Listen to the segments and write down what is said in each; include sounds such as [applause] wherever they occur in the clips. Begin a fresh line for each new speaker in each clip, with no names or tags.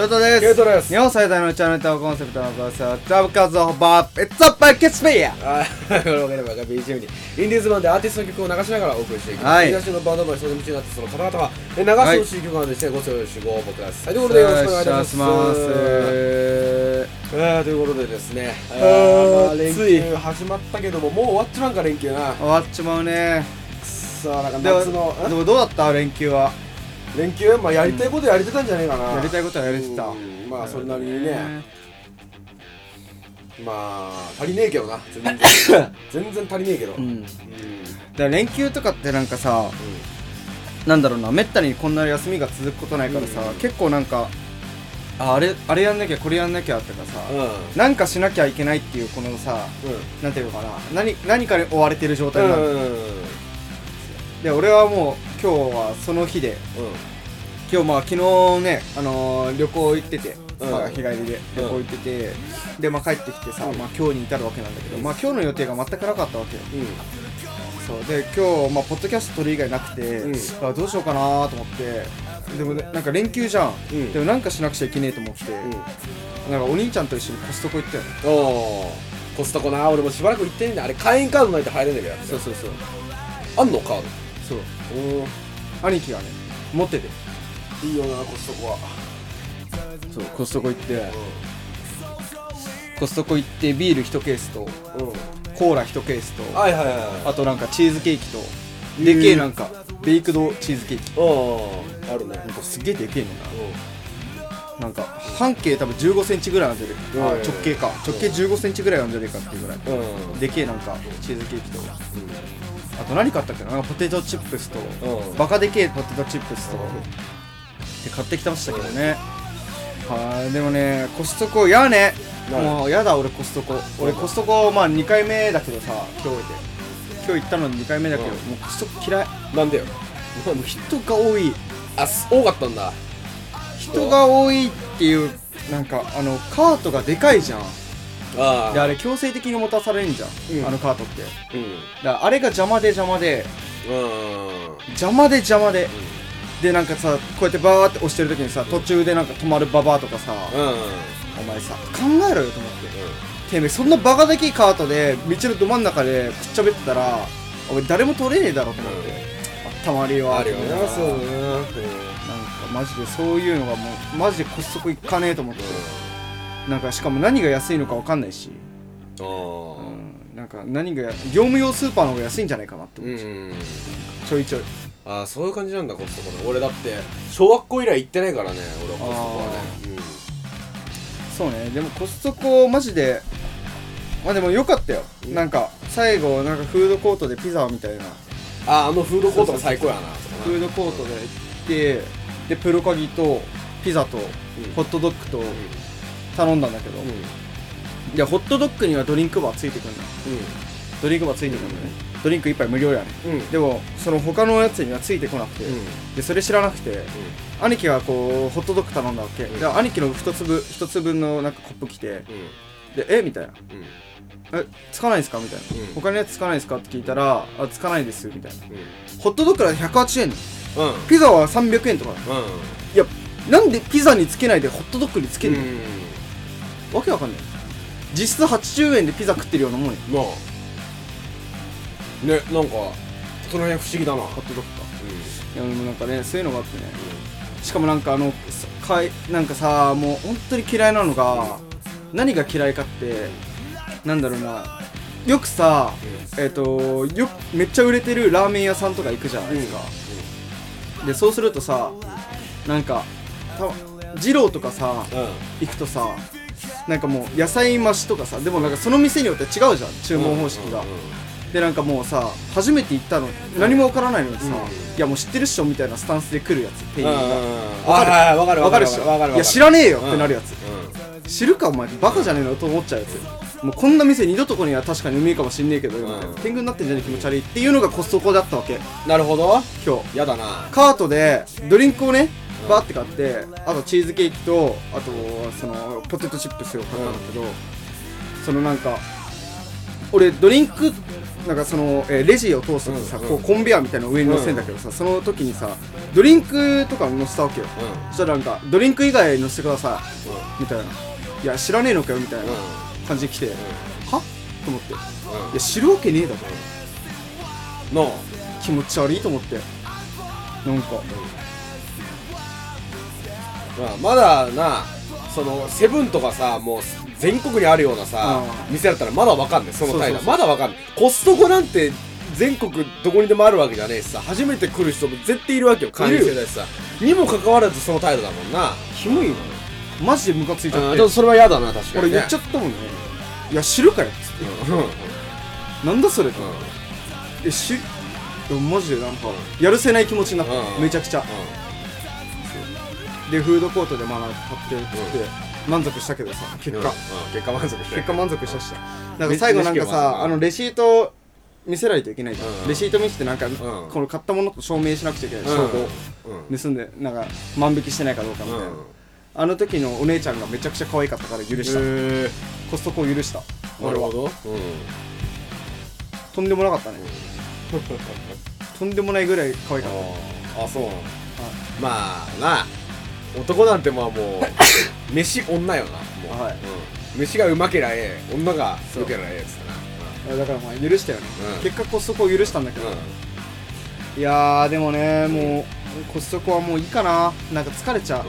ショートです。
ケイトです。
日本最大のチャンネルタワーコンセプトのコンセプト。ラブカズオバーペッツアッパーケツペイヤ
はい、これわければ BGM にインディーズ版でアーティストの曲を流しながらお送りしていきます。
はい
東のバンドマン、人の道になってその方々はえ流してほしい曲なのでですね、ご協力ご応募ください。ということでよろしくお願いいたします。えー、ということでですね、あ連
つい。
休始まったけども、もう終わっちまうんか連休な。
終わっちまうね。
さあ、なんか夏の
でもどうだった？連休は。
ん連休、まあやりたいことやれてたんじゃないかな。
やりたいことはやれてた。
うん。まあそれなりにね、まあ足りねえけどな、全然。[coughs] 全然足りねえけど。うん。
うん。だから連休とかってなんかさなんだろうな。めったにこんな休みが続くことないからさ、
うん。
結構なんかああれあれやんなきゃこれやんなきゃとかさ、
うん。うん。
なんかしなきゃいけないっていうこのさなんていうのかな。何何かに追われてる状態になる、
うん。うん。
で俺はもう今日はその日で。今日まあ昨日ね、あのー旅行行ってて、
うん。
まあ、日帰りで旅行行ってて、で、まあ、帰ってきてさ、
うん。
まあ、今日に至るわけなんだけど、まあ、今日の予定が全くなかったわけよ。
うん。
そう。で今日、まあ、ポッドキャスト撮る以外なくて、
うん。
あどうしようかなと思って。でもねなんか連休じゃん、
うん。
でもなんかしなくちゃいけねえと思って、
うん。
なんかお兄ちゃんと一緒にコストコ行ったよね。
おー。コストコな。俺もしばらく行ってんだ。あれ会員カードないと入れないから
そうそうそう。
あんのカー
そう。
ド
兄貴がね持ってて。
おいいよなコストコは。
そうコストコ行って。コストコ行ってビール1ケースと
うん。
コーラ1ケースと
はいはいはい
あとなんかチーズケーキとでけえなんかベイクドチーズケーキ。
うんあるね。
なんかすっげえでけえのな。なんか半径多分1 5センチぐらいあるんじゃねえか。あ
うん。
直径か。直径1 5センチぐらいあるんじゃねえかっていうぐらい。
うん。うん
でけえなんかチーズケーキとあと何買ったっけな？なんかポテトチップスと
うん。
バカでけえポテトチップスとで買ってきてましたけどね。はいでもねコストコやね。
何
もうやだ俺コストコ。俺コストコまあ2回目だけどさ今日で今日行ったの2回目だけど
うん。
もうコストコ嫌い。
なんでよ？
もう人が多い。
あす多かったんだ。
人が多いっていうなんかあのカートがでかいじゃん
あ
であれ強制的に持たされんじゃん、
うん。
あのカートって。だか
うん
らあれが邪魔で邪魔で。
うん。
邪魔で邪魔で、でなんかさこうやってバーって押してる時にさ途中でなんか止まるババアとかさ、
うん。うん
お前さ考えろよと思って。てめえそんなバカでけえカートで道のど真ん中でくっちゃべってたらお前誰も取れねえだろと思って、あたまりは。
あるよなそうだね
なんかマジでそういうのがもうマジでコストコ行かねえと思って、なんかしかも何が安いのか分かんないし、
うん
うん、なんか何が業務用スーパーの方が安いんじゃないかなって思っちゃう、
うん。
ちょいちょい。
ああそういう感じなんだコストコね俺だって小学校以来行ってないからね俺はコストコはね。
そうね。でもコストコマジでまあでもよかったよ、
うん。
なんか最後なんかフードコートでピザみたいな。
ああのフードコートが最高やな。
フードコートで行ってでプロカギとピザとホットドッグと頼んだんだけど、
うん。うん
いやホットドッグにはドリンクバーついてくるのドリンクバーついてくるのね、ドリンク1杯無料やね
うん。うん。
でもその他のやつにはついてこなくて、
うん。
でそれ知らなくて兄貴がこうホットドッグ頼んだわけ、
うん。
で兄貴の一粒一つ分のなんかコップ来て
うん。
でえ？みたいな。
うん。
え？つかないですか？みたいな、
うん。
他のやつつかないですか？って聞いたらあつかないですみたいな。
う
ホットドッグだと180円。
ん。
ピザは300円とか
うん。
いやなんでピザにつけないでホットドッグにつけんの、わけわかんない。実質80円でピザ食ってるようなもんよ
まあ。ねなんかその辺不思議だな。
ホットドッグか。いやでもなんかねそういうのがあってね。しかもなんかあのさかいなんかさもう本当に嫌いなのが何が嫌いかってなんだろうな。よくさえっ、とよめっちゃ売れてるラーメン屋さんとか行くじゃないですか、でそうするとさなんかた二郎とかさ
うん。
行くとさなんかもう野菜増しとかさでもなんかその店によって違うじゃん注文方式が、でなんかもうさ初めて行ったの何もわからないのにさ、
うん
いやもう知ってるっしょみたいなスタンスで来るやつ店員が。
わかる？わかる
わかるっしょ？
わかる
いや知らねえよってなるやつ、
う
知るかお前バカじゃねえのと思っちゃうやつ。もうこんな店二度とこには確かにうめえかもしんねえけど、天狗になってんじゃねえ気持ち悪いっていうのがコストコだったわけ。
んなるほど。
今日。
やだな。
カートでドリンクをねバーって買ってあとチーズケーキとあとそのポテトチップスを買ったんだけど、そのなんか俺ドリンクなんかその、えーレジを通すとさ、
うん
こうコンベヤーみたいなの上に乗せてんだけどさ、その時にさドリンクとか乗せたわけよ。
うん。
そしたらなんかドリンク以外乗せてください。みたいな。いや知らねえのかよみたいな感じで来て、は？と思って。いや知るわけねえだろ。
の
気持ち悪いと思って。なんか
まあまだなそのセブンとかさもう全国にあるようなさ
う
店だったらまだわかんないその態度まだわかんない。コストコなんて全国どこにでもあるわけじゃねえしさ初めて来る人も絶対いるわけよ会員制だしさ。にもかかわらずその態度だもんな。
キモいよマジでムカついちゃって。
それは嫌だな確かに、ね、
俺言っちゃったもんね。いや知るかよ。っつって
うん。うん
なんだそれと。えしでもマジでなんかやるせない気持ちになった、
うん。
めちゃくちゃでフードコートでまあ買って食って、満足したけどさ結果、
うん。結果満足して
結果満足。したし。なんか最後なんかさあのレシート見せないといけないじゃん、
うん。
レシート見せてなんか、
ん。
この買ったものと証明しなくちゃいけない、
うん。
証拠
うん。
盗んでなんか万引きしてないかどうかみたいな、あの時のお姉ちゃんがめちゃくちゃ可愛かったから許した、コストコを許した。
な
俺は。
るほど、うん、
とんでもなかったね。とんでもないぐらい可愛かっ
ああそうなのまあな男なんてまあもう [laughs] 飯女よなもう、
はい。
うん、飯がうまけりゃええ。女がよけりゃええっつって
ただからまあ許したよね、
うん。
結果コストコを許したんだけど、
な、
いやーでもねもうコストコはもういいかな。なんか疲れちゃう、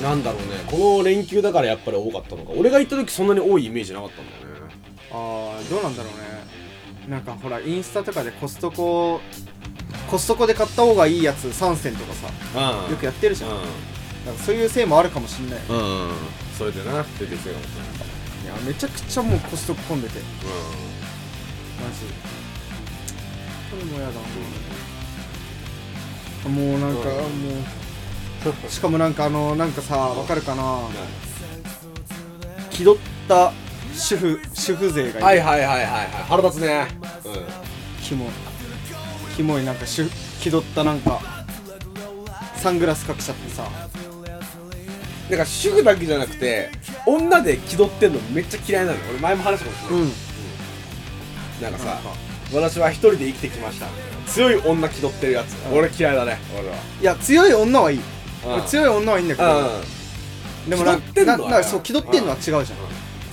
うん。なんだろうね。この連休だからやっぱり多かったのか。俺が行った時そんなに多いイメージなかったんだよね。
ああどうなんだろうね。なんかほらインスタとかでコストココストコで買った方がいいやつ3選とかさ
うん。
よくやってるじゃん,、なんかそういうせいもあるかもしんない。
うんうん。うんそれでな出てきたよ
い。やめちゃくちゃもうコストコ混んでて。マジ。これもやだもう。なんか、
うん
もう。しかもなんかあのなんかさわかるかな？気取った主婦主婦勢がいる、
はいはいはいはいはい。腹立つね。
キモいキモいなんかしゅ気取ったなんかサングラスかけちゃってさ。
なんか主婦だけじゃなくて女で気取ってんのめっちゃ嫌いなの俺前も話したかもしれない、
ん。
なんかさ私は一人で生きてきました。強い女気取ってるやつ、
うん。
俺嫌いだね。俺はい
や強い女はいい、
うん。
強い女はいいんだけど、でもなん
気取ってんのは
ななんかそう気取ってんのは違うじゃん、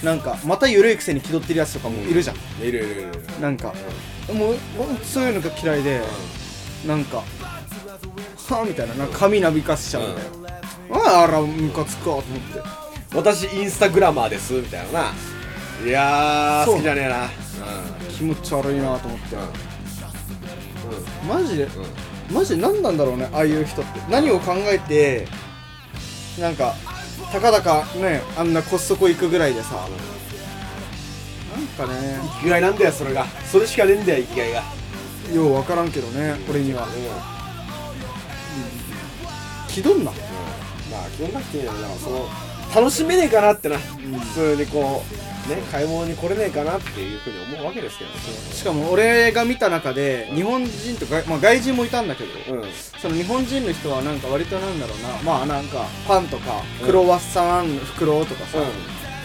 なんかまた緩いくせに気取ってるやつとかもいるじゃん、
いるいるいるいる。
なんかもう俺そういうのが嫌いで、なんかはあみたいななんか髪なびかせちゃうみたいな、ああらムカつくわと思って。
私インスタグラマーですみたいなな。いやー
そう。
好きじゃねえな。
気持ち悪いなと思って、
うん。
マジで？マジで何なんだろうねああいう人って。何を考えてなんかたかだかねあんなコストコ行くぐらいでさかね。
生きがいなんだよそれが。それしかねえんだよ生きがいが。
よう分からんけどね俺には。
うん。
気取んな。
まあ基本なくていいよだからその楽しめねえかなってな、普通にこうね買い物に来れねえかなっていうふうに思うわけですけど
しかも俺が見た中で日本人とか、まあ、外人もいたんだけど
うん。
その日本人の人はなんか割となんだろうな。まあなんかパンとかクロワッサン袋とかさ、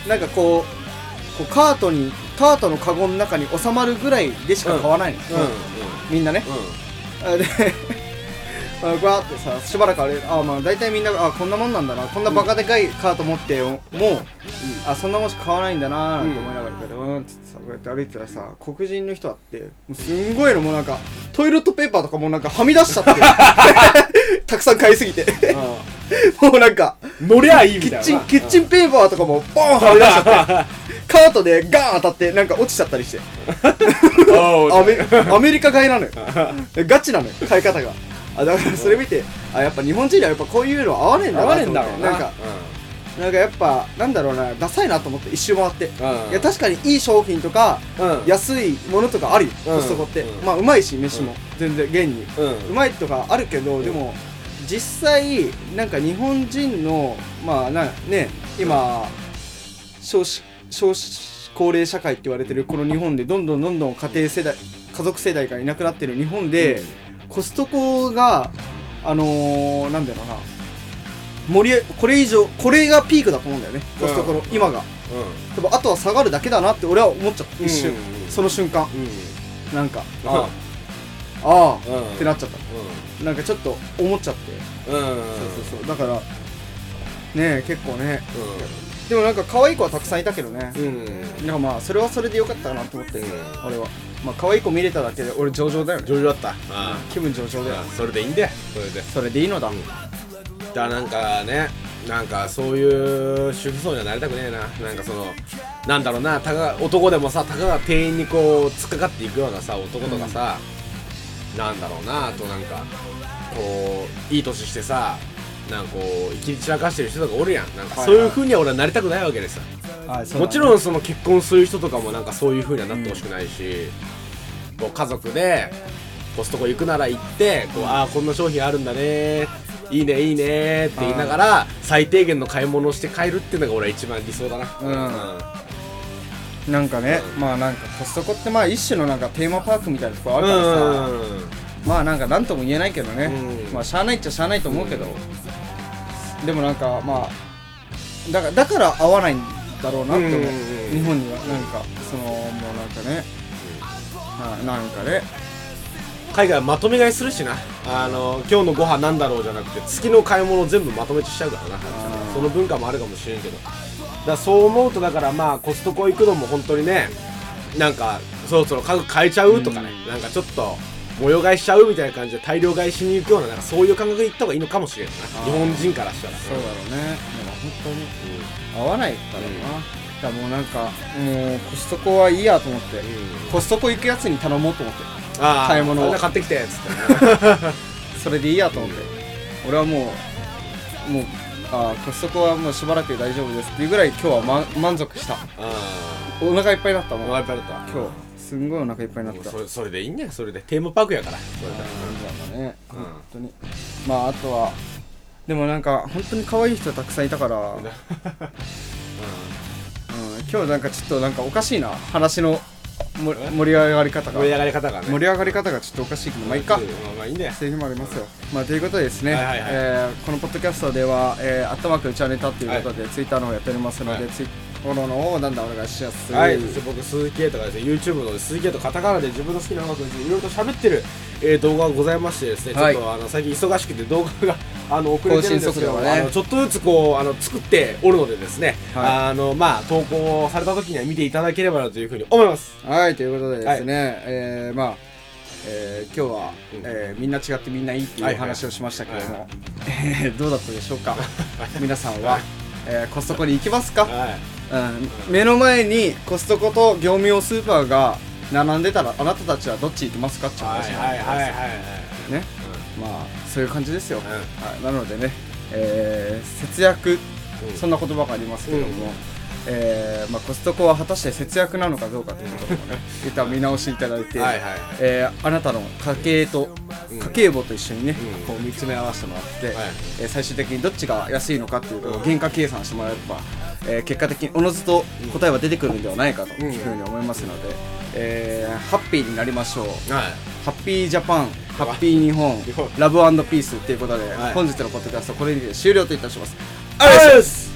なんかこうこうカートにカートのカゴの中に収まるぐらいでしか買わないの、みんなね。
うん。
あで [laughs] うやってさしばらくあれあまあ大体みんなあこんなもんなんだな。こんなバカでかいカート持ってもう、あそんなもんしか買わないんだなーなんて思いながらけどうんってさこうやって歩いてたらさ黒人の人あってもうすんごいのもうなんかトイレットペーパーとかもうなんかはみ出しちゃって [laughs] たくさん買いすぎて。[laughs] もうなんか
乗りゃいいみ
キ
たいな。
ッチンキッチンペーパーとかもボーンはみ出しちゃってカートでガーン当たってなんか落ちちゃったりして。
ン
アメアメリカ買いなのよ。ガチなのよ買い方が。あだからそれ見てあやっぱ日本人にはやっぱこういうの合わねえんだ
合わ
なと思って。
ねえんだろうな。
なんかなんかやっぱなんだろうなダサいなと思って一周回って。
うん。
いや確かにいい商品とか
うん。
安いものとかあるよ
うん。
コストコって。
うん。
まあうまいし飯も全然現に。
うん。
うまいとかあるけどでも実際なんか日本人のまあなね今少子少子高齢社会って言われてるこの日本でどんどんどんどん家庭世代家族世代がいなくなってる日本で、コストコがあのー、なんだろうな。盛りこれ以上これがピークだと思うんだよね。コストコの、
うん。
今が。多分あとは下がるだけだなって俺は思っちゃった。一瞬、
うん。うんうん
その瞬間。
うん。
なんか
あ
あ。あ、
うん。
ってなっちゃった。なんかちょっと思っちゃって、
うん。うん
そうそうそう。だからねえ結構ねでもなんか可愛い子はたくさんいたけどね、
うん。
なんかまあそれはそれでよかったかなと思って、
うん。
俺は。まあ可愛い子見れただけで俺上々だよね。
上々だった。あ
気分上々だよ。
あそれでいいんだよ。それで。
それでいいのだ、
だからなんかねなんかそういう主婦層にはなりたくねえな。なんかそのなんだろうなたか男でもさたかが店員にこう突っかかっていくようなさ男とかさ、なんだろうなあとなんかこういい年してさなんかこう生き散らかしてる人とかおるやん。なんか
はい
そういう風には俺はなりたくないわけですよ、
はいそうだね。
もちろんその結婚する人とかもなんかそういう風にはなってほしくないし、こう家族でコストコ行くなら行ってこうああこんな商品あるんだねいいねいいねって言いながら最低限の買い物をして帰るっていうのが俺は一番理想だな。
うん。なんかね、
うん。
まあなんかコストコってまあ一種のなんかテーマパークみたいなところあ
う
るからさ、
ん
まあなんか何とも言えないけどね、
うん。
まあしゃあないっちゃしゃあないと思うけど、でもなんかまあだからだから合わないんだろうなって思う、
うん
日本にはなんかそのもうなんかね、ななんかね。
海外はまとめ買いするしな。あの今日のご飯なんだろうじゃなくて月の買い物全部まとめしちゃうからな。
ー。
その文化もあるかもしれんけど。だそう思うとだからまあコストコ行くのも本当にねなんかそろそろ家具変えちゃうとかね、なんかちょっと模様替えしちゃうみたいな感じで大量買いしに行くようななんかそういう感覚で行った方がいいのかもしれんな。
あー。
日本人からしたら。
そうだろうね。でも本当に合わないからな、だからもうなんかもうコストコはいいやと思って、
うん。
コストコ行くやつに頼もうと思って。買い物を。
買ってきてっつって [laughs]
それでいいやと思って、俺はもうもうあーコストコはもうしばらく大丈夫ですっていうぐらい今日は、ま、満足した。
あ
お腹いっぱいになった
あ
もん
お腹いっぱいだった。
今日すんごいお腹いっぱいになった。
それそれでいいんだよ。それで。テーマパークやから。それ
だね、
うん。
本当に。まああとはでもなんか本当に可愛い人たくさんいたから、[laughs] うん、今日なんかちょっとなんかおかしいな話の盛り上がり方が。
盛り上がり方がね。
盛り上がり方がちょっとおかしいけどまあいいか。
まあまあいいんだよ。
制限もありますよ。まあ、ということでですね、
はいはいはい。
えーこのポッドキャストでは、えー、アットマークうちはネタということで、ツイッターの方やっておりますので、
はい。
ツイフォローの方をなんだお願いします。
はい、そして僕、鈴木圭とかですね、YouTube の鈴木圭とカタカナで自分の好きな音楽についていろいろと喋ってる、えー動画がございましてですね、
はい。
ちょっとあの最近忙しくて動画があの遅れてるんですけど、
ね。
あのちょっとずつこうあの作っておるのでですね、
はい。
あのまあ投稿された時には見ていただければなというふうに思います。
はい、ということでですね、えーまあ、えー今日は、
うん。
えーみんな違ってみんないいっていうお話をしましたけども、えー [laughs] どうだったでしょうか？皆さんは、えーコストコに行きますか、
はい。
うん、目の前にコストコと業務用スーパーが並んでたらあなたたちはどっち行きますかっていう
はい
話なんです
はいはいはいはい。
ね。まあそういう感じですよ、
うん。
はい、なのでね、えー節約。
うん。
そんな言葉がありますけども、
うん。
えーまあ、コストコは果たして節約なのかどうかというところをね一旦見直していただいて、
はいはい。
えーあなたの家計と
うん。
家計簿と一緒にね、
うん。
こう見つめ合わせてもらって、
はい。
えー最終的にどっちが安いのかっていうのを原価計算してもらえば、えー結果的におのずと答えは出てくるんではないかというふうに思いますので、えーハッピーになりましょう。
はい。
ハッピージャパン、ハッピー日本
日本、
ラブピースということで、
はい
本日のポッドキャストこれにて終了といたします。
ありがとうございます。